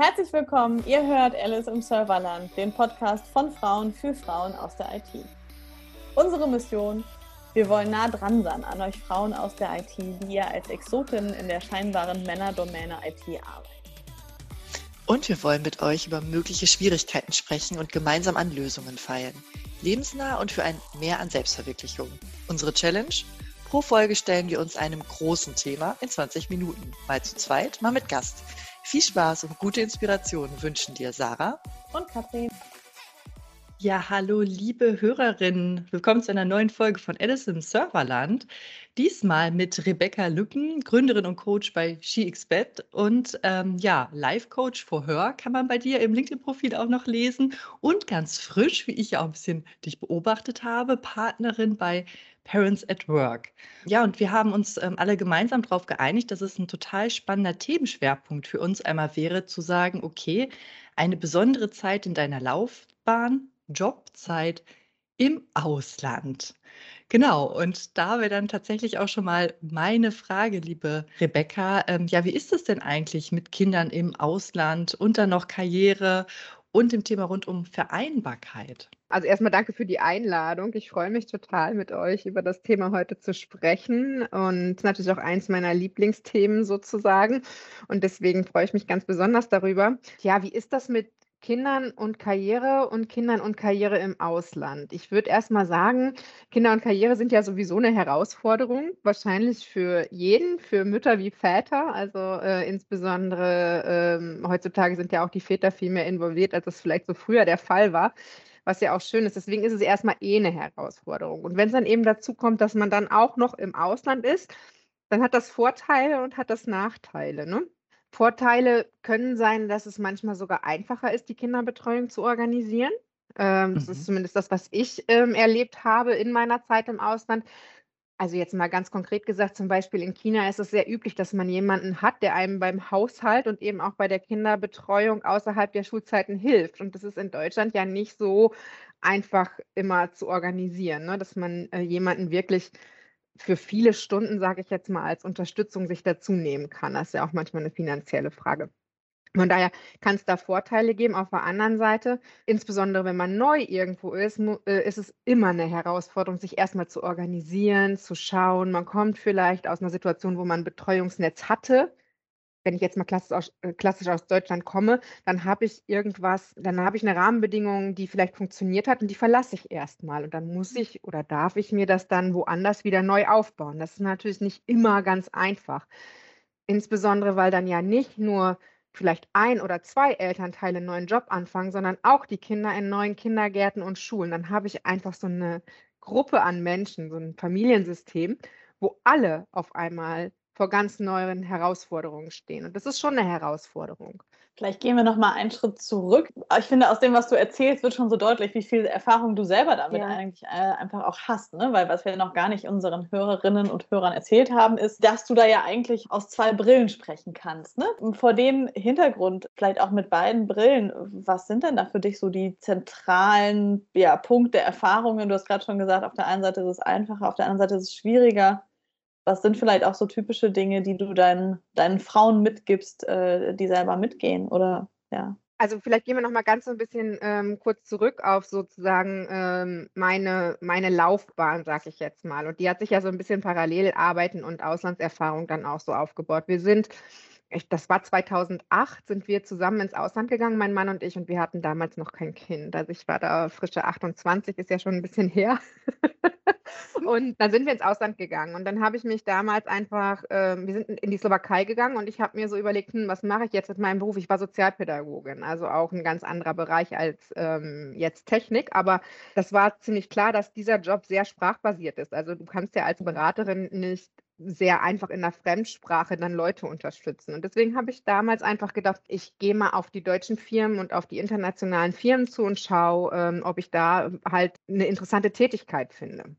Herzlich willkommen, ihr hört Alice im Serverland, den Podcast von Frauen für Frauen aus der IT. Unsere Mission, wir wollen nah dran sein an euch Frauen aus der IT, die ihr als Exotinnen in der scheinbaren Männerdomäne IT arbeitet. Und wir wollen mit euch über mögliche Schwierigkeiten sprechen und gemeinsam an Lösungen feilen. Lebensnah und für ein Mehr an Selbstverwirklichung. Unsere Challenge? Pro Folge stellen wir uns einem großen Thema in 20 Minuten. Mal zu zweit, mal mit Gast. Viel Spaß und gute Inspiration wünschen dir Sarah und Katrin. Ja, hallo liebe Hörerinnen. Willkommen zu einer neuen Folge von Alice im Serverland. Diesmal mit Rebecca Lücken, Gründerin und Coach bei SheXpert und ähm, ja, Live-Coach for Her kann man bei dir im LinkedIn-Profil auch noch lesen und ganz frisch, wie ich ja auch ein bisschen dich beobachtet habe, Partnerin bei Parents at Work. Ja, und wir haben uns ähm, alle gemeinsam darauf geeinigt, dass es ein total spannender Themenschwerpunkt für uns einmal wäre, zu sagen, okay, eine besondere Zeit in deiner Laufbahn Jobzeit im Ausland. Genau, und da wäre dann tatsächlich auch schon mal meine Frage, liebe Rebecca. Ähm, ja, wie ist es denn eigentlich mit Kindern im Ausland und dann noch Karriere und dem Thema rund um Vereinbarkeit? Also erstmal danke für die Einladung. Ich freue mich total, mit euch über das Thema heute zu sprechen und natürlich auch eins meiner Lieblingsthemen sozusagen. Und deswegen freue ich mich ganz besonders darüber. Ja, wie ist das mit Kindern und Karriere und Kindern und Karriere im Ausland. Ich würde erst mal sagen, Kinder und Karriere sind ja sowieso eine Herausforderung, wahrscheinlich für jeden, für Mütter wie Väter. Also äh, insbesondere ähm, heutzutage sind ja auch die Väter viel mehr involviert, als es vielleicht so früher der Fall war was ja auch schön ist. Deswegen ist es erstmal eh eine Herausforderung. Und wenn es dann eben dazu kommt, dass man dann auch noch im Ausland ist, dann hat das Vorteile und hat das Nachteile. Ne? Vorteile können sein, dass es manchmal sogar einfacher ist, die Kinderbetreuung zu organisieren. Ähm, das ist mhm. zumindest das, was ich ähm, erlebt habe in meiner Zeit im Ausland. Also jetzt mal ganz konkret gesagt, zum Beispiel in China ist es sehr üblich, dass man jemanden hat, der einem beim Haushalt und eben auch bei der Kinderbetreuung außerhalb der Schulzeiten hilft. Und das ist in Deutschland ja nicht so einfach immer zu organisieren, ne? dass man äh, jemanden wirklich für viele Stunden, sage ich jetzt mal, als Unterstützung sich dazu nehmen kann. Das ist ja auch manchmal eine finanzielle Frage. Von daher kann es da Vorteile geben. Auf der anderen Seite, insbesondere wenn man neu irgendwo ist, äh, ist es immer eine Herausforderung, sich erstmal zu organisieren, zu schauen. Man kommt vielleicht aus einer Situation, wo man ein Betreuungsnetz hatte, wenn ich jetzt mal klassisch aus, äh, klassisch aus Deutschland komme, dann habe ich irgendwas, dann habe ich eine Rahmenbedingung, die vielleicht funktioniert hat und die verlasse ich erstmal. Und dann muss ich oder darf ich mir das dann woanders wieder neu aufbauen. Das ist natürlich nicht immer ganz einfach. Insbesondere, weil dann ja nicht nur vielleicht ein oder zwei Elternteile einen neuen Job anfangen, sondern auch die Kinder in neuen Kindergärten und Schulen. Dann habe ich einfach so eine Gruppe an Menschen, so ein Familiensystem, wo alle auf einmal vor ganz neuen Herausforderungen stehen. Und das ist schon eine Herausforderung. Vielleicht gehen wir noch mal einen Schritt zurück. Ich finde, aus dem, was du erzählst, wird schon so deutlich, wie viel Erfahrung du selber damit ja. eigentlich äh, einfach auch hast. Ne? Weil was wir noch gar nicht unseren Hörerinnen und Hörern erzählt haben, ist, dass du da ja eigentlich aus zwei Brillen sprechen kannst. Ne? Vor dem Hintergrund, vielleicht auch mit beiden Brillen, was sind denn da für dich so die zentralen ja, Punkte, Erfahrungen? Du hast gerade schon gesagt, auf der einen Seite ist es einfacher, auf der anderen Seite ist es schwieriger was sind vielleicht auch so typische Dinge, die du deinen, deinen Frauen mitgibst, äh, die selber mitgehen? Oder ja. Also vielleicht gehen wir noch mal ganz so ein bisschen ähm, kurz zurück auf sozusagen ähm, meine, meine Laufbahn, sage ich jetzt mal. Und die hat sich ja so ein bisschen parallel Arbeiten und Auslandserfahrung dann auch so aufgebaut. Wir sind ich, das war 2008, sind wir zusammen ins Ausland gegangen, mein Mann und ich, und wir hatten damals noch kein Kind. Also ich war da frische 28, ist ja schon ein bisschen her. und dann sind wir ins Ausland gegangen. Und dann habe ich mich damals einfach, äh, wir sind in die Slowakei gegangen und ich habe mir so überlegt, hm, was mache ich jetzt mit meinem Beruf? Ich war Sozialpädagogin, also auch ein ganz anderer Bereich als ähm, jetzt Technik. Aber das war ziemlich klar, dass dieser Job sehr sprachbasiert ist. Also du kannst ja als Beraterin nicht sehr einfach in der Fremdsprache dann Leute unterstützen. Und deswegen habe ich damals einfach gedacht, ich gehe mal auf die deutschen Firmen und auf die internationalen Firmen zu und schaue, ähm, ob ich da halt eine interessante Tätigkeit finde.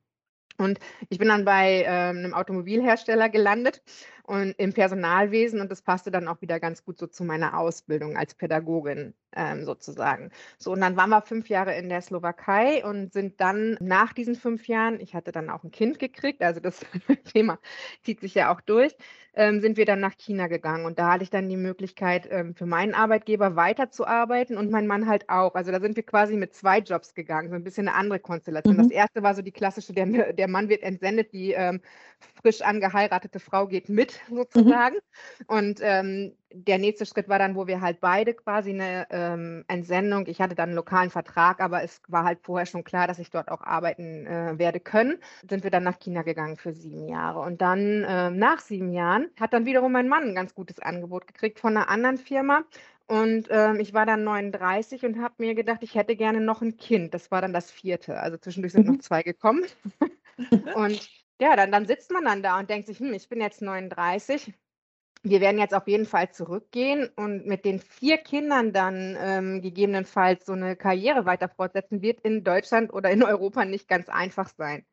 Und ich bin dann bei ähm, einem Automobilhersteller gelandet und im Personalwesen und das passte dann auch wieder ganz gut so zu meiner Ausbildung als Pädagogin ähm, sozusagen. So, und dann waren wir fünf Jahre in der Slowakei und sind dann nach diesen fünf Jahren, ich hatte dann auch ein Kind gekriegt, also das Thema zieht sich ja auch durch, ähm, sind wir dann nach China gegangen und da hatte ich dann die Möglichkeit, ähm, für meinen Arbeitgeber weiterzuarbeiten und mein Mann halt auch. Also da sind wir quasi mit zwei Jobs gegangen, so ein bisschen eine andere Konstellation. Mhm. Das erste war so die klassische, der, der Mann wird entsendet, die ähm, frisch angeheiratete Frau geht mit. sozusagen. Mhm. Und ähm, der nächste Schritt war dann, wo wir halt beide quasi eine ähm, Entsendung, ich hatte dann einen lokalen Vertrag, aber es war halt vorher schon klar, dass ich dort auch arbeiten äh, werde können, sind wir dann nach China gegangen für sieben Jahre. Und dann äh, nach sieben Jahren hat dann wiederum mein Mann ein ganz gutes Angebot gekriegt von einer anderen Firma. Und ähm, ich war dann 39 und habe mir gedacht, ich hätte gerne noch ein Kind. Das war dann das vierte. Also zwischendurch sind mhm. noch zwei gekommen. und ja, dann, dann sitzt man dann da und denkt sich, hm, ich bin jetzt 39, wir werden jetzt auf jeden Fall zurückgehen und mit den vier Kindern dann ähm, gegebenenfalls so eine Karriere weiter fortsetzen, wird in Deutschland oder in Europa nicht ganz einfach sein.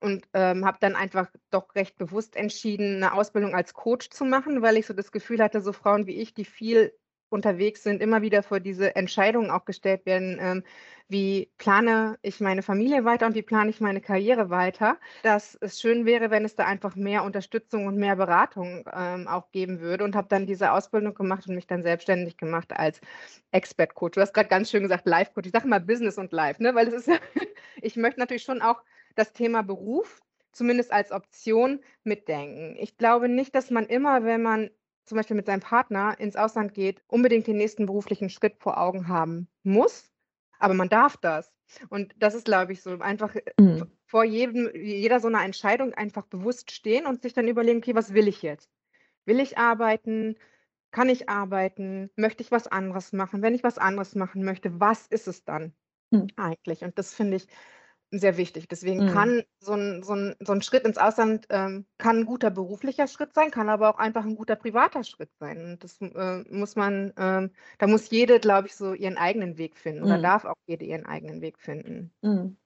Und ähm, habe dann einfach doch recht bewusst entschieden, eine Ausbildung als Coach zu machen, weil ich so das Gefühl hatte, so Frauen wie ich, die viel unterwegs sind, immer wieder vor diese Entscheidungen auch gestellt werden, ähm, wie plane ich meine Familie weiter und wie plane ich meine Karriere weiter, dass es schön wäre, wenn es da einfach mehr Unterstützung und mehr Beratung ähm, auch geben würde und habe dann diese Ausbildung gemacht und mich dann selbstständig gemacht als Expert-Coach. Du hast gerade ganz schön gesagt, Life-Coach. Ich sage immer Business und Life, ne? weil es ist, ich möchte natürlich schon auch das Thema Beruf zumindest als Option mitdenken. Ich glaube nicht, dass man immer, wenn man zum Beispiel mit seinem Partner ins Ausland geht, unbedingt den nächsten beruflichen Schritt vor Augen haben muss. Aber man darf das. Und das ist, glaube ich, so einfach äh, mhm. vor jedem, jeder so einer Entscheidung einfach bewusst stehen und sich dann überlegen, okay, was will ich jetzt? Will ich arbeiten? Kann ich arbeiten? Möchte ich was anderes machen? Wenn ich was anderes machen möchte, was ist es dann mhm. eigentlich? Und das finde ich sehr wichtig. Deswegen Mhm. kann so ein so 'n so 'n Schritt ins Ausland, ähm kann 'n guter beruflicher Schritt sein, kann aber auch einfach ein guter privater Schritt sein. Und das, äh, muss man ähm, da muss jede, glaube ich, so ihren eigenen Weg finden oder mhm. darf auch jede ihren eigenen Weg finden. Mhm.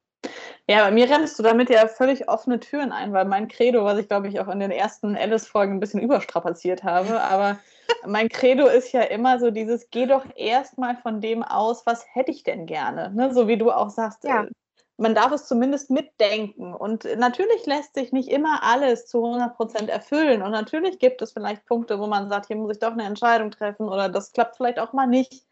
Ja, bei mir rennst du damit ja völlig offene Türen ein, weil mein Credo, was ich, glaube ich, auch in den ersten Alice-Folgen ein bisschen überstrapaziert habe, aber mein Credo ist ja immer so dieses: „Geh doch erst mal von dem aus, was hätte ich denn gerne?“ Ne, so wie du auch sagst, Ja. Man darf es zumindest mitdenken. Und natürlich lässt sich nicht immer alles zu 100 Prozent erfüllen. Und natürlich gibt es vielleicht Punkte, wo man sagt, hier muss ich doch eine Entscheidung treffen oder das klappt vielleicht auch mal nicht.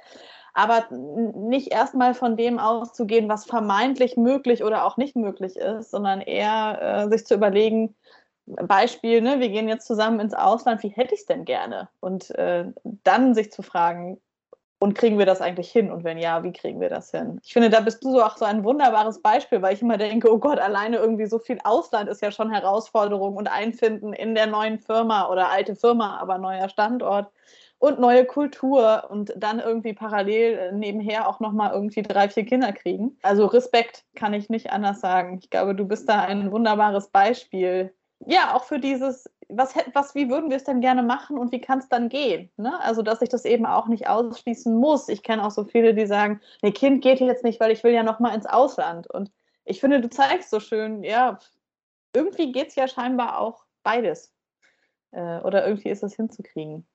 Aber nicht erstmal von dem auszugehen, was vermeintlich möglich oder auch nicht möglich ist, sondern eher äh, sich zu überlegen, Beispiel, ne, wir gehen jetzt zusammen ins Ausland, wie hätte ich es denn gerne? Und äh, dann sich zu fragen, und kriegen wir das eigentlich hin? Und wenn ja, wie kriegen wir das hin? Ich finde, da bist du so auch so ein wunderbares Beispiel, weil ich immer denke, oh Gott, alleine irgendwie so viel Ausland ist ja schon Herausforderung und Einfinden in der neuen Firma oder alte Firma, aber neuer Standort und neue Kultur und dann irgendwie parallel nebenher auch nochmal irgendwie drei, vier Kinder kriegen. Also Respekt kann ich nicht anders sagen. Ich glaube, du bist da ein wunderbares Beispiel. Ja, auch für dieses was, was, wie würden wir es denn gerne machen und wie kann es dann gehen? Ne? Also, dass ich das eben auch nicht ausschließen muss. Ich kenne auch so viele, die sagen, nee, Kind geht jetzt nicht, weil ich will ja noch mal ins Ausland. Und ich finde, du zeigst so schön, ja, irgendwie geht es ja scheinbar auch beides. Äh, oder irgendwie ist es hinzukriegen.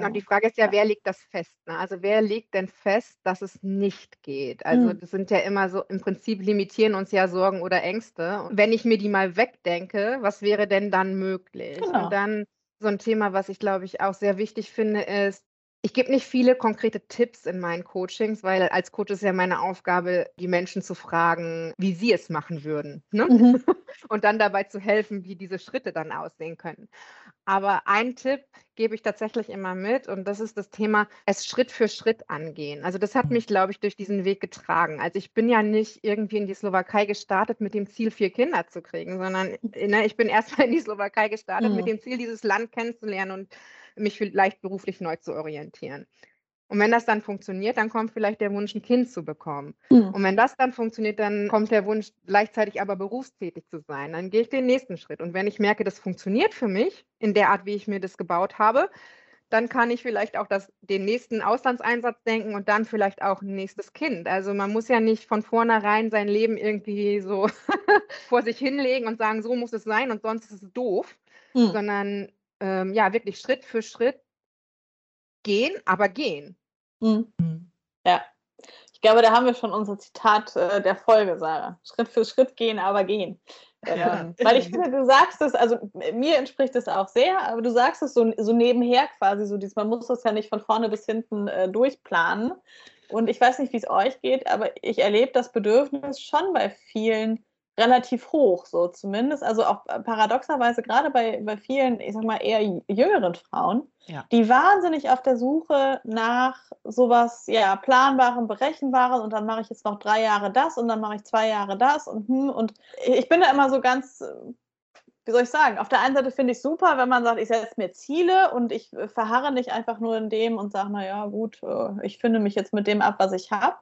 Und die Frage ist ja, wer legt das fest? Ne? Also wer legt denn fest, dass es nicht geht? Also mhm. das sind ja immer so, im Prinzip limitieren uns ja Sorgen oder Ängste. Und wenn ich mir die mal wegdenke, was wäre denn dann möglich? Genau. Und dann so ein Thema, was ich glaube ich auch sehr wichtig finde, ist, ich gebe nicht viele konkrete Tipps in meinen Coachings, weil als Coach ist ja meine Aufgabe, die Menschen zu fragen, wie sie es machen würden. Ne? Mhm. Und dann dabei zu helfen, wie diese Schritte dann aussehen können. Aber ein Tipp gebe ich tatsächlich immer mit und das ist das Thema, es Schritt für Schritt angehen. Also das hat mich, glaube ich, durch diesen Weg getragen. Also ich bin ja nicht irgendwie in die Slowakei gestartet mit dem Ziel, vier Kinder zu kriegen, sondern ne, ich bin erstmal in die Slowakei gestartet mhm. mit dem Ziel, dieses Land kennenzulernen und mich vielleicht beruflich neu zu orientieren. Und wenn das dann funktioniert, dann kommt vielleicht der Wunsch, ein Kind zu bekommen. Mhm. Und wenn das dann funktioniert, dann kommt der Wunsch, gleichzeitig aber berufstätig zu sein. Dann gehe ich den nächsten Schritt. Und wenn ich merke, das funktioniert für mich in der Art, wie ich mir das gebaut habe, dann kann ich vielleicht auch das, den nächsten Auslandseinsatz denken und dann vielleicht auch ein nächstes Kind. Also man muss ja nicht von vornherein sein Leben irgendwie so vor sich hinlegen und sagen, so muss es sein und sonst ist es doof, mhm. sondern ähm, ja wirklich Schritt für Schritt gehen, aber gehen. Mhm. Ja. Ich glaube, da haben wir schon unser Zitat äh, der Folge, Sarah. Schritt für Schritt gehen, aber gehen. Ja. Weil ich finde, du sagst es, also mir entspricht es auch sehr, aber du sagst es so, so nebenher quasi, so dieses, man muss das ja nicht von vorne bis hinten äh, durchplanen. Und ich weiß nicht, wie es euch geht, aber ich erlebe das Bedürfnis schon bei vielen, relativ hoch, so zumindest. Also auch äh, paradoxerweise gerade bei, bei vielen, ich sag mal, eher jüngeren Frauen, ja. die wahnsinnig auf der Suche nach sowas, ja, planbarem, berechenbarem und dann mache ich jetzt noch drei Jahre das und dann mache ich zwei Jahre das und hm, und ich bin da immer so ganz, äh, wie soll ich sagen, auf der einen Seite finde ich super, wenn man sagt, ich setze mir Ziele und ich äh, verharre nicht einfach nur in dem und sage, naja, gut, ich finde mich jetzt mit dem ab, was ich habe.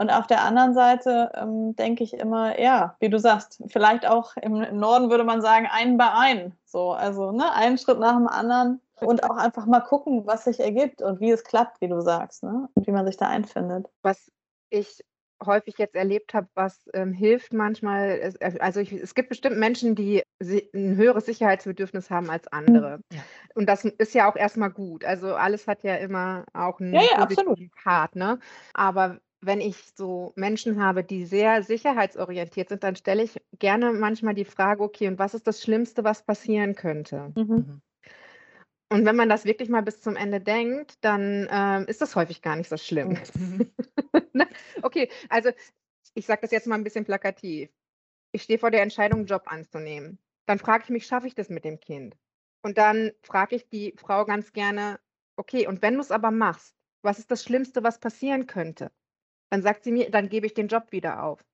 Und auf der anderen Seite ähm, denke ich immer, ja, wie du sagst, vielleicht auch im, im, Norden würde man sagen, einen bei einen. So, also ne, einen Schritt nach dem anderen und auch einfach mal gucken, was sich ergibt und wie es klappt, wie du sagst, ne? Und wie man sich da einfindet. Was ich häufig jetzt erlebt habe, was ähm, hilft manchmal, äh, also ich, es gibt bestimmt Menschen, die ein höheres Sicherheitsbedürfnis haben als andere. Mhm. Ja. Und das ist ja auch erstmal gut. Also alles hat ja immer auch einen ja, ja, Part, ne? Aber wenn ich so Menschen habe, die sehr sicherheitsorientiert sind, dann stelle ich gerne manchmal die Frage, okay, und was ist das Schlimmste, was passieren könnte? Mhm. mhm. Und wenn man das wirklich mal bis zum Ende denkt, dann ähm, ist das häufig gar nicht so schlimm. Mhm. Ne? okay, also ich sage das jetzt mal ein bisschen plakativ. Ich stehe vor der Entscheidung, einen Job anzunehmen. Dann frage ich mich, schaffe ich das mit dem Kind? Und dann frage ich die Frau ganz gerne, okay, und wenn du es aber machst, was ist das Schlimmste, was passieren könnte? Dann sagt sie mir, dann gebe ich den Job wieder auf.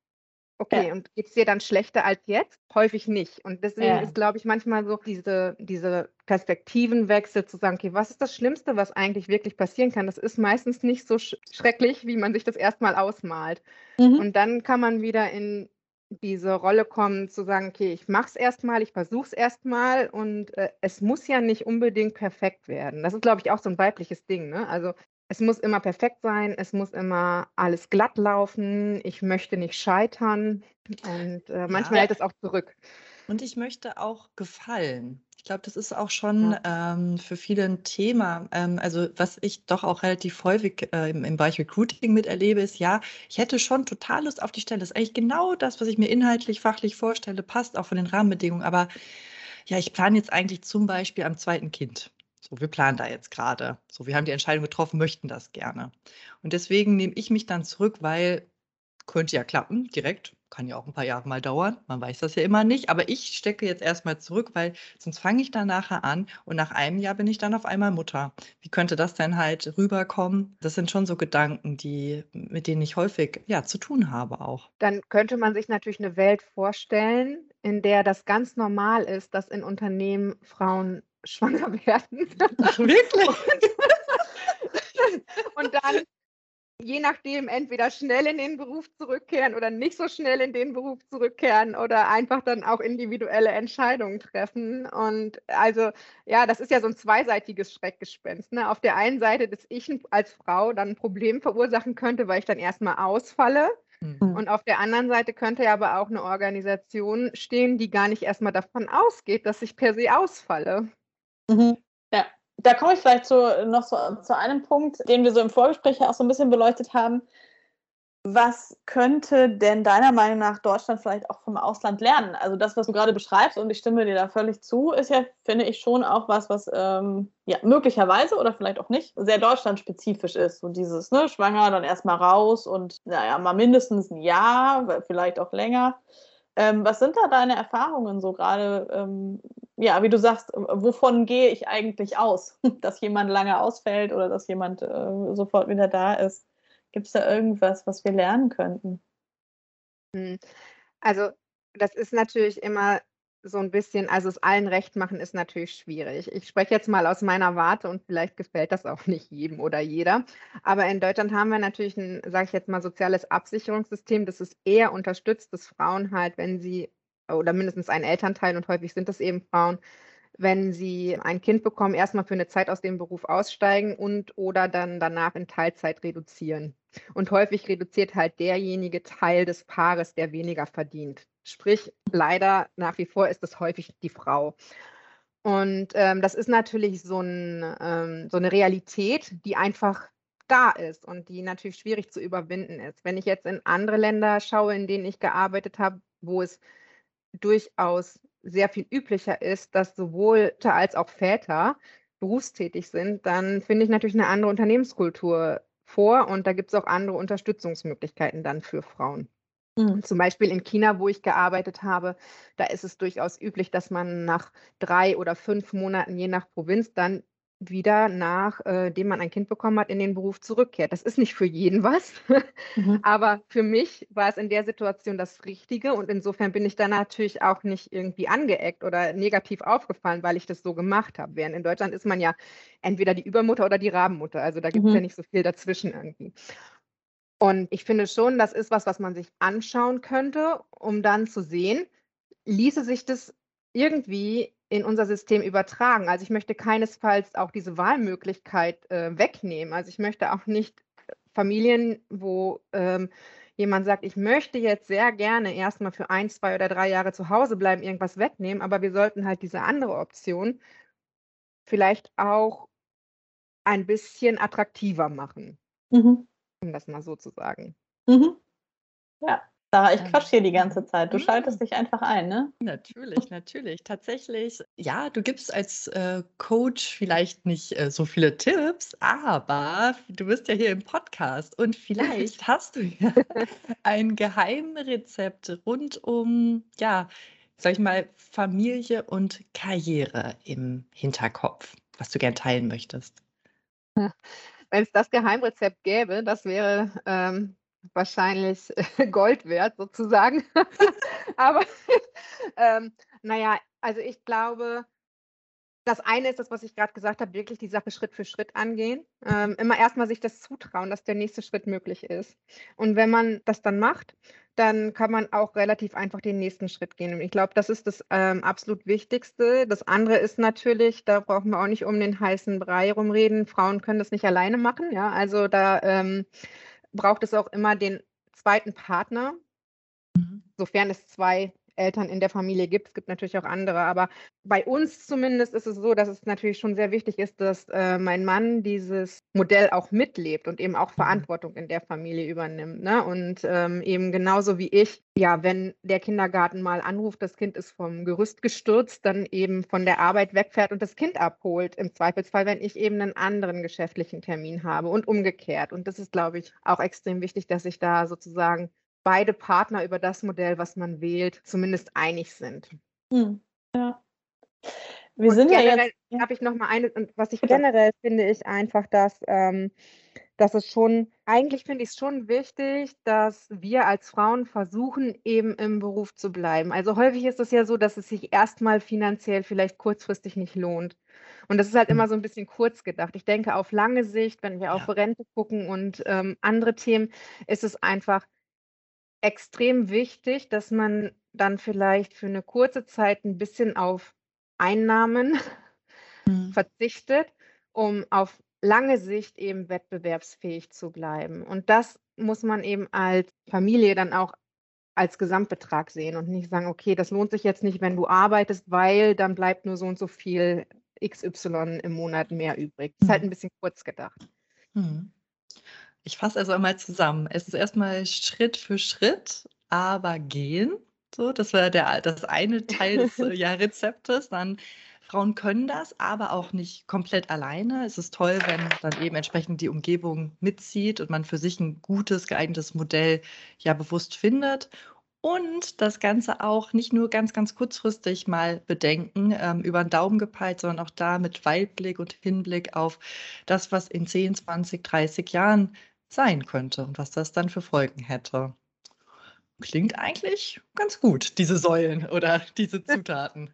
Okay, ja. und geht es dir dann schlechter als jetzt? Häufig nicht. Und deswegen ja. ist, glaube ich, manchmal so diese, diese Perspektivenwechsel zu sagen, okay, was ist das Schlimmste, was eigentlich wirklich passieren kann? Das ist meistens nicht so sch schrecklich, wie man sich das erstmal ausmalt. Mhm. Und dann kann man wieder in diese Rolle kommen, zu sagen, okay, ich mache es erstmal, ich versuche es erstmal und äh, es muss ja nicht unbedingt perfekt werden. Das ist, glaube ich, auch so ein weibliches Ding. Ne? Also es muss immer perfekt sein, es muss immer alles glatt laufen, ich möchte nicht scheitern und äh, manchmal ja. hält es auch zurück. Und ich möchte auch gefallen. Ich glaube, das ist auch schon ja. ähm, für viele ein Thema. Ähm, also was ich doch auch relativ häufig äh, im, im, Bereich Recruiting miterlebe, ist, ja, ich hätte schon total Lust auf die Stelle. Das ist eigentlich genau das, was ich mir inhaltlich, fachlich vorstelle, passt auch von den Rahmenbedingungen. Aber ja, ich plane jetzt eigentlich zum Beispiel am zweiten Kind. So, wir planen da jetzt gerade. So, wir haben die Entscheidung getroffen, möchten das gerne. Und deswegen nehme ich mich dann zurück, weil könnte ja klappen, direkt. Kann ja auch ein paar Jahre mal dauern. Man weiß das ja immer nicht. Aber ich stecke jetzt erstmal zurück, weil sonst fange ich dann nachher an und nach einem Jahr bin ich dann auf einmal Mutter. Wie könnte das denn halt rüberkommen? Das sind schon so Gedanken, die, mit denen ich häufig ja zu tun habe auch. Dann könnte man sich natürlich eine Welt vorstellen, in der das ganz normal ist, dass in Unternehmen Frauen schwanger werden. Ach, wirklich? und dann je nachdem entweder schnell in den Beruf zurückkehren oder nicht so schnell in den Beruf zurückkehren oder einfach dann auch individuelle Entscheidungen treffen. Und also ja, das ist ja so ein zweiseitiges Schreckgespenst. Ne? Auf der einen Seite, dass ich als Frau dann ein Problem verursachen könnte, weil ich dann erstmal ausfalle. Mhm. Und auf der anderen Seite könnte ja aber auch eine Organisation stehen, die gar nicht erstmal davon ausgeht, dass ich per se ausfalle. Mhm. Ja, da komme ich vielleicht zu, noch so, zu einem Punkt, den wir so im Vorgespräch auch so ein bisschen beleuchtet haben. Was könnte denn deiner Meinung nach Deutschland vielleicht auch vom Ausland lernen? Also das, was du gerade beschreibst, und ich stimme dir da völlig zu, ist ja, finde ich, schon auch was, was ähm, ja möglicherweise oder vielleicht auch nicht sehr deutschlandspezifisch ist. So dieses, ne, schwanger, dann erstmal raus und naja, mal mindestens ein Jahr, vielleicht auch länger. Ähm, was sind da deine Erfahrungen so gerade? Ähm, ja, wie du sagst, wovon gehe ich eigentlich aus? Dass jemand lange ausfällt oder dass jemand äh, sofort wieder da ist? Gibt es da irgendwas, was wir lernen könnten? Hm. Also, das ist natürlich immer so ein bisschen, also es allen recht machen, ist natürlich schwierig. Ich spreche jetzt mal aus meiner Warte und vielleicht gefällt das auch nicht jedem oder jeder. Aber in Deutschland haben wir natürlich ein, sage ich jetzt mal, soziales Absicherungssystem, das ist eher unterstützt, dass Frauen halt, wenn sie, oder mindestens ein Elternteil, und häufig sind das eben Frauen, wenn sie ein Kind bekommen, erstmal für eine Zeit aus dem Beruf aussteigen und oder dann danach in Teilzeit reduzieren. Und häufig reduziert halt derjenige Teil des Paares, der weniger verdient. Sprich, leider nach wie vor ist es häufig die Frau. Und ähm, das ist natürlich so, ein, ähm, so eine Realität, die einfach da ist und die natürlich schwierig zu überwinden ist. Wenn ich jetzt in andere Länder schaue, in denen ich gearbeitet habe, wo es durchaus sehr viel üblicher ist, dass sowohl Mütter als auch Väter berufstätig sind, dann finde ich natürlich eine andere Unternehmenskultur vor und da gibt es auch andere Unterstützungsmöglichkeiten dann für Frauen. Mhm. Zum Beispiel in China, wo ich gearbeitet habe, da ist es durchaus üblich, dass man nach drei oder fünf Monaten, je nach Provinz, dann wieder, nachdem äh, man ein Kind bekommen hat, in den Beruf zurückkehrt. Das ist nicht für jeden was, mhm. aber für mich war es in der Situation das Richtige und insofern bin ich da natürlich auch nicht irgendwie angeeckt oder negativ aufgefallen, weil ich das so gemacht habe. Während in Deutschland ist man ja entweder die Übermutter oder die Rabenmutter, also da gibt es mhm. ja nicht so viel dazwischen irgendwie. Und ich finde schon, das ist was, was man sich anschauen könnte, um dann zu sehen, ließe sich das irgendwie in unser System übertragen. Also ich möchte keinesfalls auch diese Wahlmöglichkeit äh, wegnehmen. Also ich möchte auch nicht Familien, wo ähm, jemand sagt, ich möchte jetzt sehr gerne erstmal für ein, zwei oder drei Jahre zu Hause bleiben, irgendwas wegnehmen, aber wir sollten halt diese andere Option vielleicht auch ein bisschen attraktiver machen, mhm. um das mal so zu sagen. Mhm. Ja. Sarah, ich quatsch hier die ganze Zeit. Du schaltest dich einfach ein, ne? Natürlich, natürlich. Tatsächlich, ja, du gibst als äh, Coach vielleicht nicht äh, so viele Tipps, aber du bist ja hier im Podcast und vielleicht hast du ja ein Geheimrezept rund um, ja, sag ich mal, Familie und Karriere im Hinterkopf, was du gern teilen möchtest. Wenn es das Geheimrezept gäbe, das wäre ähm, wahrscheinlich Gold wert sozusagen. Aber ähm, naja, also ich glaube, das eine ist das, was ich gerade gesagt habe, wirklich die Sache Schritt für Schritt angehen. Ähm, immer erstmal sich das zutrauen, dass der nächste Schritt möglich ist. Und wenn man das dann macht, dann kann man auch relativ einfach den nächsten Schritt gehen. Und ich glaube, das ist das ähm, absolut Wichtigste. Das andere ist natürlich, da brauchen wir auch nicht um den heißen Brei rumreden. Frauen können das nicht alleine machen. Ja, also da ähm, braucht es auch immer den zweiten Partner, mhm. sofern es zwei Eltern in der Familie gibt. Es gibt natürlich auch andere, aber bei uns zumindest ist es so, dass es natürlich schon sehr wichtig ist, dass äh, mein Mann dieses Modell auch mitlebt und eben auch mhm. Verantwortung in der Familie übernimmt. Ne? Und ähm, eben genauso wie ich, ja, wenn der Kindergarten mal anruft, das Kind ist vom Gerüst gestürzt, dann eben von der Arbeit wegfährt und das Kind abholt, im Zweifelsfall, wenn ich eben einen anderen geschäftlichen Termin habe und umgekehrt. Und das ist, glaube ich, auch extrem wichtig, dass ich da sozusagen beide Partner über das Modell, was man wählt, zumindest einig sind. Hm. Ja. Wir und sind ja jetzt. Habe ich noch mal eine, was ich generell finde ich einfach, dass, ähm, dass es schon, eigentlich finde ich es schon wichtig, dass wir als Frauen versuchen, eben im Beruf zu bleiben. Also häufig ist es ja so, dass es sich erstmal finanziell vielleicht kurzfristig nicht lohnt. Und das ist halt hm. immer so ein bisschen kurz gedacht. Ich denke, auf lange Sicht, wenn wir auf Rente gucken und ähm, andere Themen, ist es einfach extrem wichtig, dass man dann vielleicht für eine kurze Zeit ein bisschen auf Einnahmen Mhm. verzichtet, um auf lange Sicht eben wettbewerbsfähig zu bleiben. Und das muss man eben als Familie dann auch als Gesamtbetrag sehen und nicht sagen: „Okay, das lohnt sich jetzt nicht, wenn du arbeitest, weil dann bleibt nur so und so viel XY im Monat mehr übrig.“ Das ist halt mhm. ein bisschen kurz gedacht. Mhm. Ich fasse also einmal zusammen. Es ist erstmal Schritt für Schritt, aber gehen. So, das war der das eine Teil des, äh, ja, Rezeptes. Dann Frauen können das, aber auch nicht komplett alleine. Es ist toll, wenn dann eben entsprechend die Umgebung mitzieht und man für sich ein gutes, geeignetes Modell ja bewusst findet. Und das Ganze auch nicht nur ganz, ganz kurzfristig mal bedenken, ähm, über den Daumen gepeilt, sondern auch da mit Weitblick und Hinblick auf das, was in 10, 20, 30 Jahren sein könnte und was das dann für Folgen hätte. Klingt eigentlich ganz gut, diese Säulen oder diese Zutaten.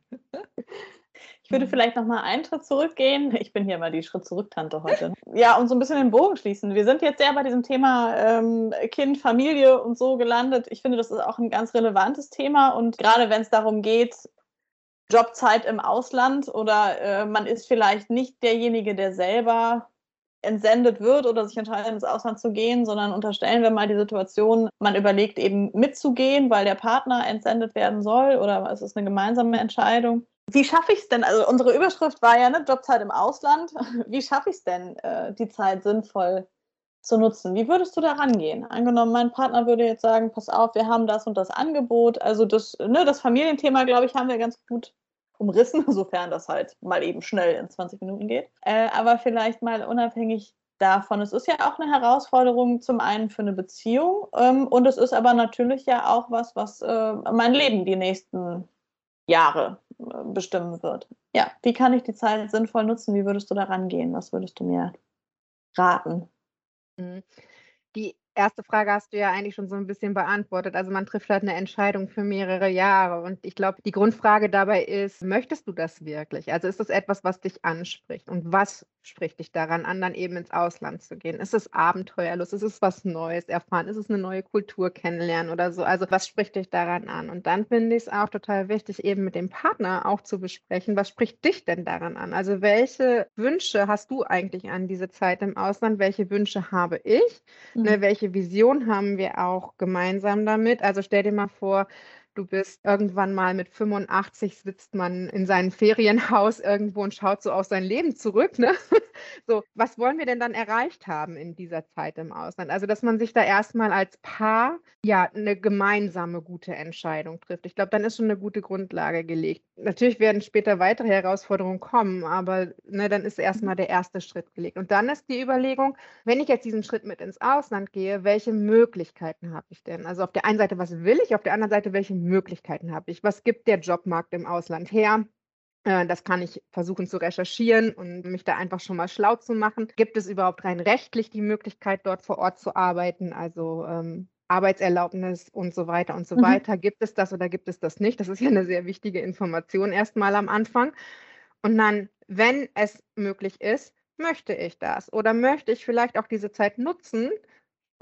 Ich würde vielleicht noch mal einen Schritt zurückgehen. Ich bin hier mal die Schritt-Zurück-Tante heute. Ja, und so ein bisschen den Bogen schließen. Wir sind jetzt sehr bei diesem Thema ähm, Kind, Familie und so gelandet. Ich finde, das ist auch ein ganz relevantes Thema. Und gerade wenn es darum geht, Jobzeit im Ausland oder äh, man ist vielleicht nicht derjenige, der selber entsendet wird oder sich entscheidet, ins Ausland zu gehen, sondern unterstellen wir mal die Situation, man überlegt eben mitzugehen, weil der Partner entsendet werden soll oder es ist eine gemeinsame Entscheidung. Wie schaffe ich es denn? Also unsere Überschrift war ja ne, Jobzeit im Ausland. Wie schaffe ich es denn, äh, die Zeit sinnvoll zu nutzen? Wie würdest du da rangehen? Angenommen, mein Partner würde jetzt sagen, pass auf, wir haben das und das Angebot. Also das, ne, das Familienthema, glaube ich, haben wir ganz gut umrissen, sofern das halt mal eben schnell in 20 Minuten geht. Äh, aber vielleicht mal unabhängig davon. Es ist ja auch eine Herausforderung zum einen für eine Beziehung ähm, und es ist aber natürlich ja auch was, was äh, mein Leben die nächsten Jahre äh, bestimmen wird. Ja, wie kann ich die Zeit sinnvoll nutzen? Wie würdest du da rangehen? Was würdest du mir raten? Mhm. Die erste Frage hast du ja eigentlich schon so ein bisschen beantwortet. Also man trifft halt eine Entscheidung für mehrere Jahre. Und ich glaube, die Grundfrage dabei ist, möchtest du das wirklich? Also ist das etwas, was dich anspricht? Und was spricht dich daran an, dann eben ins Ausland zu gehen? Ist es abenteuerlos? Ist es was Neues erfahren? Ist es eine neue Kultur kennenlernen oder so? Also was spricht dich daran an? Und dann finde ich es auch total wichtig, eben mit dem Partner auch zu besprechen, was spricht dich denn daran an? Also welche Wünsche hast du eigentlich an diese Zeit im Ausland? Welche Wünsche habe ich? Ne, mhm. Ne, welche Vision haben wir auch gemeinsam damit? Also stell dir mal vor, Du bist irgendwann mal mit 85, sitzt man in seinem Ferienhaus irgendwo und schaut so auf sein Leben zurück. Ne? So, was wollen wir denn dann erreicht haben in dieser Zeit im Ausland? Also, dass man sich da erstmal als Paar ja eine gemeinsame gute Entscheidung trifft. Ich glaube, dann ist schon eine gute Grundlage gelegt. Natürlich werden später weitere Herausforderungen kommen, aber ne, dann ist erstmal der erste Schritt gelegt. Und dann ist die Überlegung, wenn ich jetzt diesen Schritt mit ins Ausland gehe, welche Möglichkeiten habe ich denn? Also auf der einen Seite, was will ich, auf der anderen Seite, welche Möglichkeiten habe ich? Was gibt der Jobmarkt im Ausland her? Äh, das kann ich versuchen zu recherchieren und mich da einfach schon mal schlau zu machen. Gibt es überhaupt rein rechtlich die Möglichkeit, dort vor Ort zu arbeiten? Also ähm, Arbeitserlaubnis und so weiter und so mhm. weiter. Gibt es das oder gibt es das nicht? Das ist ja eine sehr wichtige Information erstmal am Anfang. Und dann, wenn es möglich ist, möchte ich das oder möchte ich vielleicht auch diese Zeit nutzen,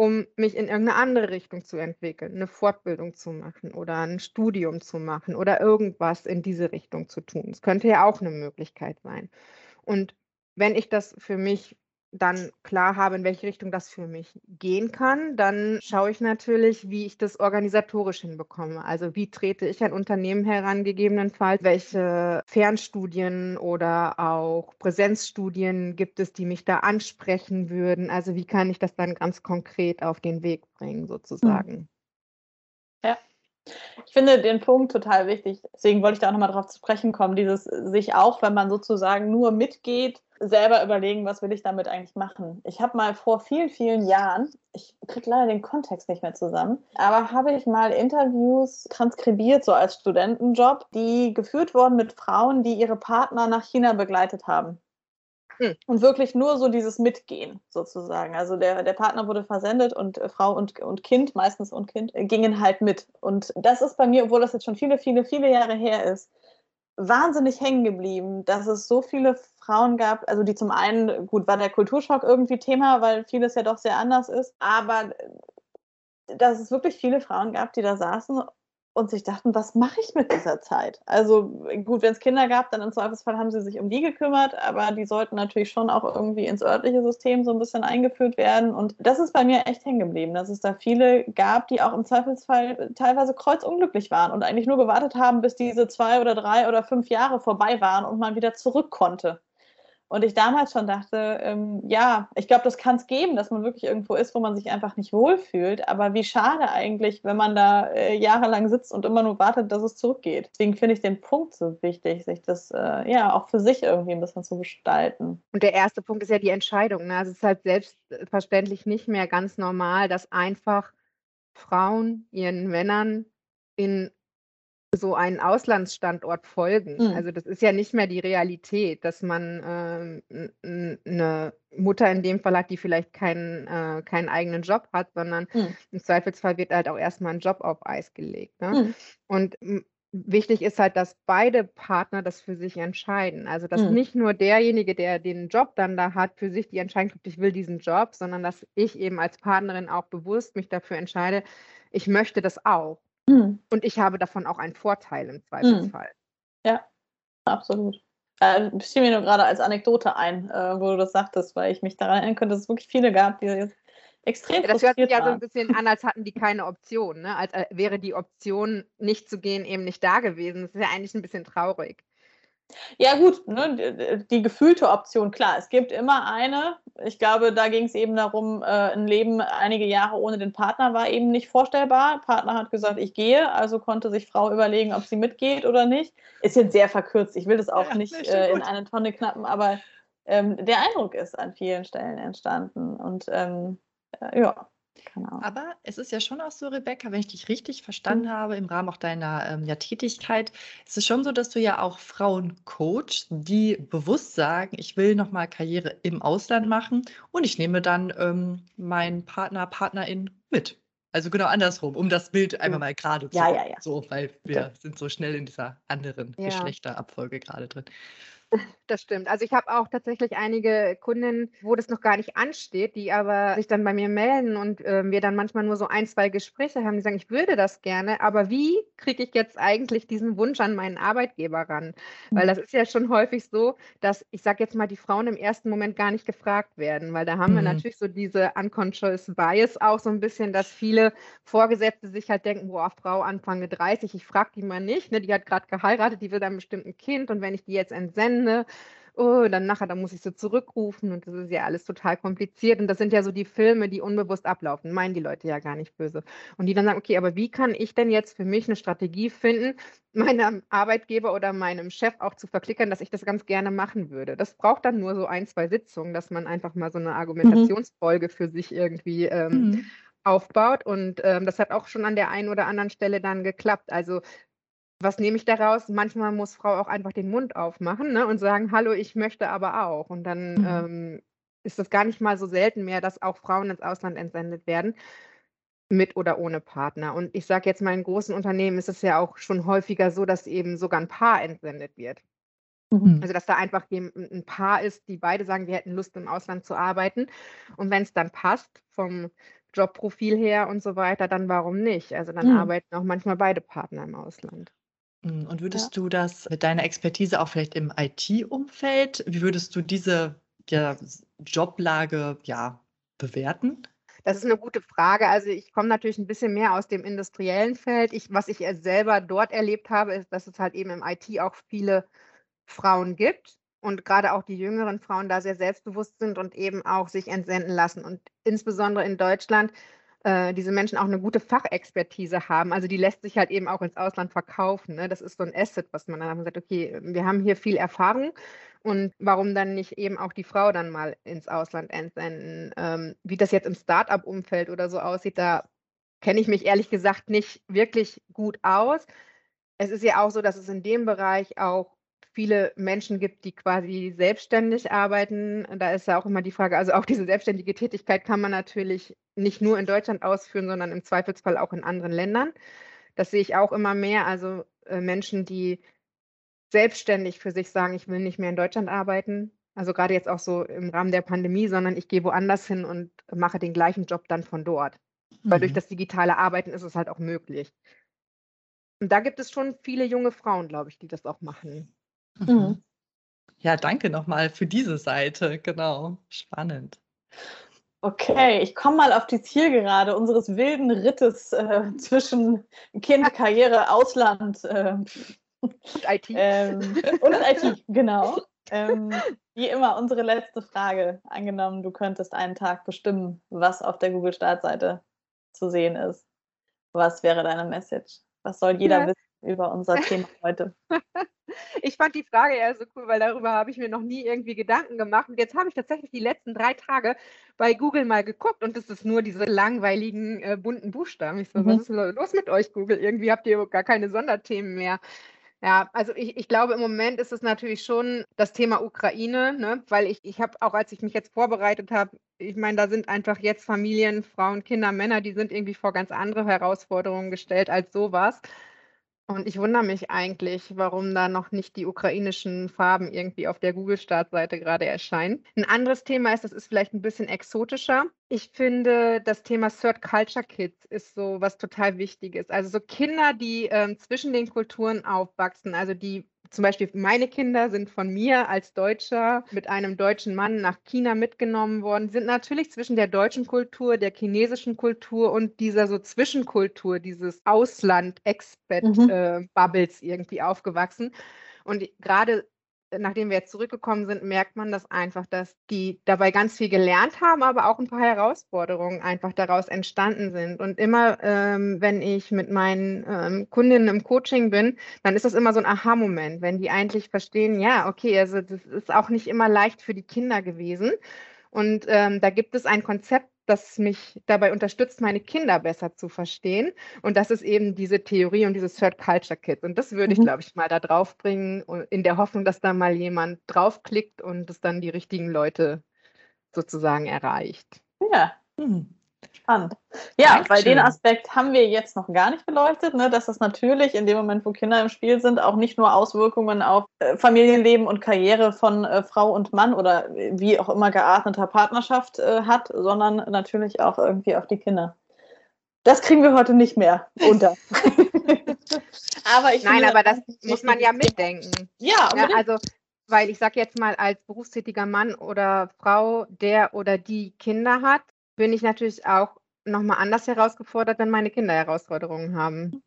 um mich in irgendeine andere Richtung zu entwickeln, eine Fortbildung zu machen oder ein Studium zu machen oder irgendwas in diese Richtung zu tun. Es könnte ja auch eine Möglichkeit sein. Und wenn ich das für mich dann klar habe, in welche Richtung das für mich gehen kann, dann schaue ich natürlich, wie ich das organisatorisch hinbekomme. Also wie trete ich ein Unternehmen heran, gegebenenfalls, welche Fernstudien oder auch Präsenzstudien gibt es, die mich da ansprechen würden. Also wie kann ich das dann ganz konkret auf den Weg bringen, sozusagen. Ja. Ich finde den Punkt total wichtig. Deswegen wollte ich da auch nochmal drauf zu sprechen kommen, dieses sich auch, wenn man sozusagen nur mitgeht, selber überlegen, was will ich damit eigentlich machen. Ich habe mal vor vielen, vielen Jahren, ich kriege leider den Kontext nicht mehr zusammen, aber habe ich mal Interviews transkribiert, so als Studentenjob, die geführt wurden mit Frauen, die ihre Partner nach China begleitet haben. Hm. Und wirklich nur so dieses Mitgehen sozusagen. Also der, der Partner wurde versendet und äh, Frau und, und Kind, meistens und Kind, äh, gingen halt mit. Und das ist bei mir, obwohl das jetzt schon viele, viele, viele Jahre her ist, wahnsinnig hängen geblieben, dass es so viele Frauen gab, also die zum einen, gut, war der Kulturschock irgendwie Thema, weil vieles ja doch sehr anders ist, aber äh, dass es wirklich viele Frauen gab, die da saßen und sich dachten, was mache ich mit dieser Zeit? Also gut, wenn es Kinder gab, dann im Zweifelsfall haben sie sich um die gekümmert, aber die sollten natürlich schon auch irgendwie ins örtliche System so ein bisschen eingeführt werden. Und das ist bei mir echt hängen geblieben, dass es da viele gab, die auch im Zweifelsfall teilweise kreuzunglücklich waren und eigentlich nur gewartet haben, bis diese zwei oder drei oder fünf Jahre vorbei waren und man wieder zurück konnte. Und ich damals schon dachte, ähm, ja, ich glaube, das kann es geben, dass man wirklich irgendwo ist, wo man sich einfach nicht wohlfühlt. Aber wie schade eigentlich, wenn man da äh, jahrelang sitzt und immer nur wartet, dass es zurückgeht. Deswegen finde ich den Punkt so wichtig, sich das äh, ja auch für sich irgendwie ein bisschen zu gestalten. Und der erste Punkt ist ja die Entscheidung. Ne? Also es ist halt selbstverständlich nicht mehr ganz normal, dass einfach Frauen ihren Männern in so einen Auslandsstandort folgen. Mhm. Also das ist ja nicht mehr die Realität, dass man ähm, eine Mutter in dem Fall hat, die vielleicht keinen, äh, keinen eigenen Job hat, sondern mhm. im Zweifelsfall wird halt auch erstmal ein Job auf Eis gelegt. Ne? Mhm. Und wichtig ist halt, dass beide Partner das für sich entscheiden. Also dass mhm. nicht nur derjenige, der den Job dann da hat, für sich die Entscheidung trifft, ich will diesen Job, sondern dass ich eben als Partnerin auch bewusst mich dafür entscheide, ich möchte das auch. Mhm. Und ich habe davon auch einen Vorteil im Zweifelsfall. Mhm. Ja, absolut. Äh, fiel mir nur gerade als Anekdote ein, äh, wo du das sagtest, weil ich mich daran erinnern könnte, dass es wirklich viele gab, die jetzt extrem ja, Das hört sich ja so ein bisschen an, als hatten die keine Option, ne? als äh, wäre die Option, nicht zu gehen, eben nicht da gewesen. Das ist ja eigentlich ein bisschen traurig. Ja, gut, ne, die gefühlte Option, klar. Es gibt immer eine. Ich glaube, da ging es eben darum, äh, ein Leben einige Jahre ohne den Partner war eben nicht vorstellbar. Partner hat gesagt, ich gehe, also konnte sich Frau überlegen, ob sie mitgeht oder nicht. Ist jetzt sehr verkürzt. Ich will das auch ja, nicht äh, in eine Tonne knappen, aber ähm, der Eindruck ist an vielen Stellen entstanden. Und ähm, äh, ja. Genau. Aber es ist ja schon auch so, Rebecca, wenn ich dich richtig verstanden mhm. habe, im Rahmen auch deiner ähm, ja, Tätigkeit, ist es schon so, dass du ja auch Frauen coachst, die bewusst sagen, ich will nochmal Karriere im Ausland machen und ich nehme dann ähm, meinen Partner, Partnerin mit. Also genau andersrum, um das Bild einfach mal gerade zu ja, ja, ja. so, weil wir okay. sind so schnell in dieser anderen ja. Geschlechterabfolge gerade drin. Das stimmt. Also ich habe auch tatsächlich einige Kundinnen, wo das noch gar nicht ansteht, die aber sich dann bei mir melden und äh, wir dann manchmal nur so ein, zwei Gespräche haben, die sagen, ich würde das gerne, aber wie kriege ich jetzt eigentlich diesen Wunsch an meinen Arbeitgeber ran? Weil das ist ja schon häufig so, dass ich sage jetzt mal, die Frauen im ersten Moment gar nicht gefragt werden, weil da haben mhm. wir natürlich so diese unconscious bias auch so ein bisschen, dass viele Vorgesetzte sich halt denken, boah, Frau Anfang 30, ich frage die mal nicht, ne, die hat gerade geheiratet, die will dann bestimmt ein Kind und wenn ich die jetzt entsende, Ende. Oh, dann nachher, dann muss ich sie zurückrufen und das ist ja alles total kompliziert. Und das sind ja so die Filme, die unbewusst ablaufen, meinen die Leute ja gar nicht böse. Und die dann sagen, okay, aber wie kann ich denn jetzt für mich eine Strategie finden, meinem Arbeitgeber oder meinem Chef auch zu verklickern, dass ich das ganz gerne machen würde. Das braucht dann nur so ein, zwei Sitzungen, dass man einfach mal so eine mhm. Argumentationsfolge mhm. für sich irgendwie ähm, mhm aufbaut. Und ähm, das hat auch schon an der einen oder anderen Stelle dann geklappt. Also was nehme ich daraus? Manchmal muss Frau auch einfach den Mund aufmachen ne, und sagen, hallo, ich möchte aber auch. Und dann mhm. ähm, ist das gar nicht mal so selten mehr, dass auch Frauen ins Ausland entsendet werden, mit oder ohne Partner. Und ich sage jetzt mal, in großen Unternehmen ist es ja auch schon häufiger so, dass eben sogar ein Paar entsendet wird. Mhm. Also dass da einfach ein Paar ist, die beide sagen, wir hätten Lust im Ausland zu arbeiten. Und wenn es dann passt vom Jobprofil her und so weiter, dann warum nicht? Also dann mhm. arbeiten auch manchmal beide Partner im Ausland. Hm, und würdest ja. du das mit deiner Expertise auch vielleicht im IT-Umfeld, wie würdest du diese ja, Joblage ja, bewerten? Das ist eine gute Frage. Also ich komme natürlich ein bisschen mehr aus dem industriellen Feld. Ich, was ich selber dort erlebt habe, ist, dass es halt eben im IT auch viele Frauen gibt und gerade auch die jüngeren Frauen da sehr selbstbewusst sind und eben auch sich entsenden lassen. Und insbesondere in Deutschland äh, diese Menschen auch eine gute Fachexpertise haben. Also die lässt sich halt eben auch ins Ausland verkaufen. Ne? Das ist so ein Asset, was man dann sagt, okay, wir haben hier viel Erfahrung und warum dann nicht eben auch die Frau dann mal ins Ausland entsenden? Ähm, wie das jetzt im Start-up-Umfeld oder so aussieht, da kenne ich mich ehrlich gesagt nicht wirklich gut aus. Es ist ja auch so, dass es in dem Bereich auch viele Menschen gibt, die quasi selbstständig arbeiten. Da ist ja auch immer die Frage, also auch diese selbstständige Tätigkeit kann man natürlich nicht nur in Deutschland ausführen, sondern im Zweifelsfall auch in anderen Ländern. Das sehe ich auch immer mehr. Also äh, Menschen, die selbstständig für sich sagen, ich will nicht mehr in Deutschland arbeiten. Also gerade jetzt auch so im Rahmen der Pandemie, sondern ich gehe woanders hin und mache den gleichen Job dann von dort. Mhm. Weil durch mhm. das digitale Arbeiten ist es halt auch möglich. Und da gibt es schon viele junge Frauen, glaube ich, die das auch machen. Mhm. mhm. Ja, danke nochmal für diese Seite. Genau, spannend. Okay, ich komme mal auf die Zielgerade unseres wilden Rittes äh, zwischen Kind, Karriere, Ausland äh, und IT. Ähm, und IT, genau. Ähm, wie immer unsere letzte Frage. Angenommen, du könntest einen Tag bestimmen, was auf der Google-Startseite zu sehen ist. Was wäre deine Message? Was soll jeder ja. wissen über unser Thema heute? Ich fand die Frage ja so cool, weil darüber habe ich mir noch nie irgendwie Gedanken gemacht. Und jetzt habe ich tatsächlich die letzten drei Tage bei Google mal geguckt und es ist nur diese langweiligen äh, bunten Buchstaben. Ich so, mhm. was ist los mit euch, Google? Irgendwie habt ihr gar keine Sonderthemen mehr. Ja, also ich, ich glaube, im Moment ist es natürlich schon das Thema Ukraine, ne? weil ich, ich habe auch, als ich mich jetzt vorbereitet habe, ich meine, da sind einfach jetzt Familien, Frauen, Kinder, Männer, die sind irgendwie vor ganz andere Herausforderungen gestellt als sowas. Und ich wundere mich eigentlich, warum da noch nicht die ukrainischen Farben irgendwie auf der Google-Startseite gerade erscheinen. Ein anderes Thema ist, das ist vielleicht ein bisschen exotischer. Ich finde, das Thema Third Culture Kids ist so was total Wichtiges. Also so Kinder, die ähm, zwischen den Kulturen aufwachsen, also die zum Beispiel meine Kinder sind von mir als Deutscher mit einem deutschen Mann nach China mitgenommen worden, sind natürlich zwischen der deutschen Kultur, der chinesischen Kultur und dieser so Zwischenkultur, dieses Ausland-Expat-Bubbles mhm. äh, irgendwie aufgewachsen. Und gerade nachdem wir jetzt zurückgekommen sind, merkt man das einfach, dass die dabei ganz viel gelernt haben, aber auch ein paar Herausforderungen einfach daraus entstanden sind. Und immer, ähm, wenn ich mit meinen ähm, Kundinnen im Coaching bin, dann ist das immer so ein Aha-Moment, wenn die eigentlich verstehen, ja, okay, also das ist auch nicht immer leicht für die Kinder gewesen. Und ähm, da gibt es ein Konzept, das mich dabei unterstützt, meine Kinder besser zu verstehen. Und das ist eben diese Theorie und dieses Third Culture Kit. Und das würde ich, mhm. glaube ich, mal da draufbringen, in der Hoffnung, dass da mal jemand draufklickt und es dann die richtigen Leute sozusagen erreicht. Ja. Mhm. Spannend. Ja, Dankeschön. weil den Aspekt haben wir jetzt noch gar nicht beleuchtet, ne, dass das natürlich in dem Moment, wo Kinder im Spiel sind, auch nicht nur Auswirkungen auf äh, Familienleben und Karriere von äh, Frau und Mann oder wie auch immer gearteter Partnerschaft äh, hat, sondern natürlich auch irgendwie auf die Kinder. Das kriegen wir heute nicht mehr unter. aber ich Nein, aber das muss man ja mitdenken. Ja, ja also weil ich sage jetzt mal als berufstätiger Mann oder Frau, der oder die Kinder hat, bin ich natürlich auch nochmal anders herausgefordert, wenn meine Kinder Herausforderungen haben.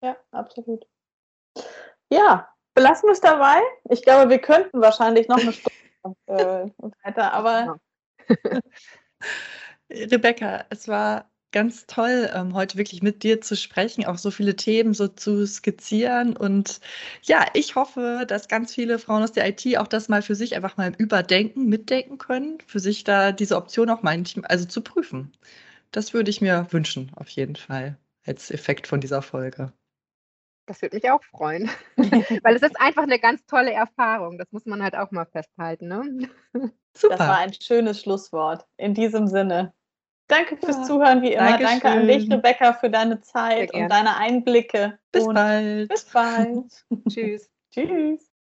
Ja, absolut. Ja, belassen wir es dabei. Ich glaube, wir könnten wahrscheinlich noch eine Stunde äh, weiter, aber. Rebecca, es war ganz toll, ähm, heute wirklich mit dir zu sprechen, auch so viele Themen so zu skizzieren. Und ja, ich hoffe, dass ganz viele Frauen aus der IT auch das mal für sich einfach mal überdenken, mitdenken können, für sich da diese Option auch mal also zu prüfen. Das würde ich mir wünschen, auf jeden Fall, als Effekt von dieser Folge. Das würde mich auch freuen, weil es ist einfach eine ganz tolle Erfahrung. Das muss man halt auch mal festhalten. Ne? Super. Das war ein schönes Schlusswort. In diesem Sinne. Danke fürs ja. Zuhören, wie immer. Dankeschön. Danke an dich, Rebecca, für deine Zeit und deine Einblicke. Bis und bald. Bis bald. Tschüss. Tschüss.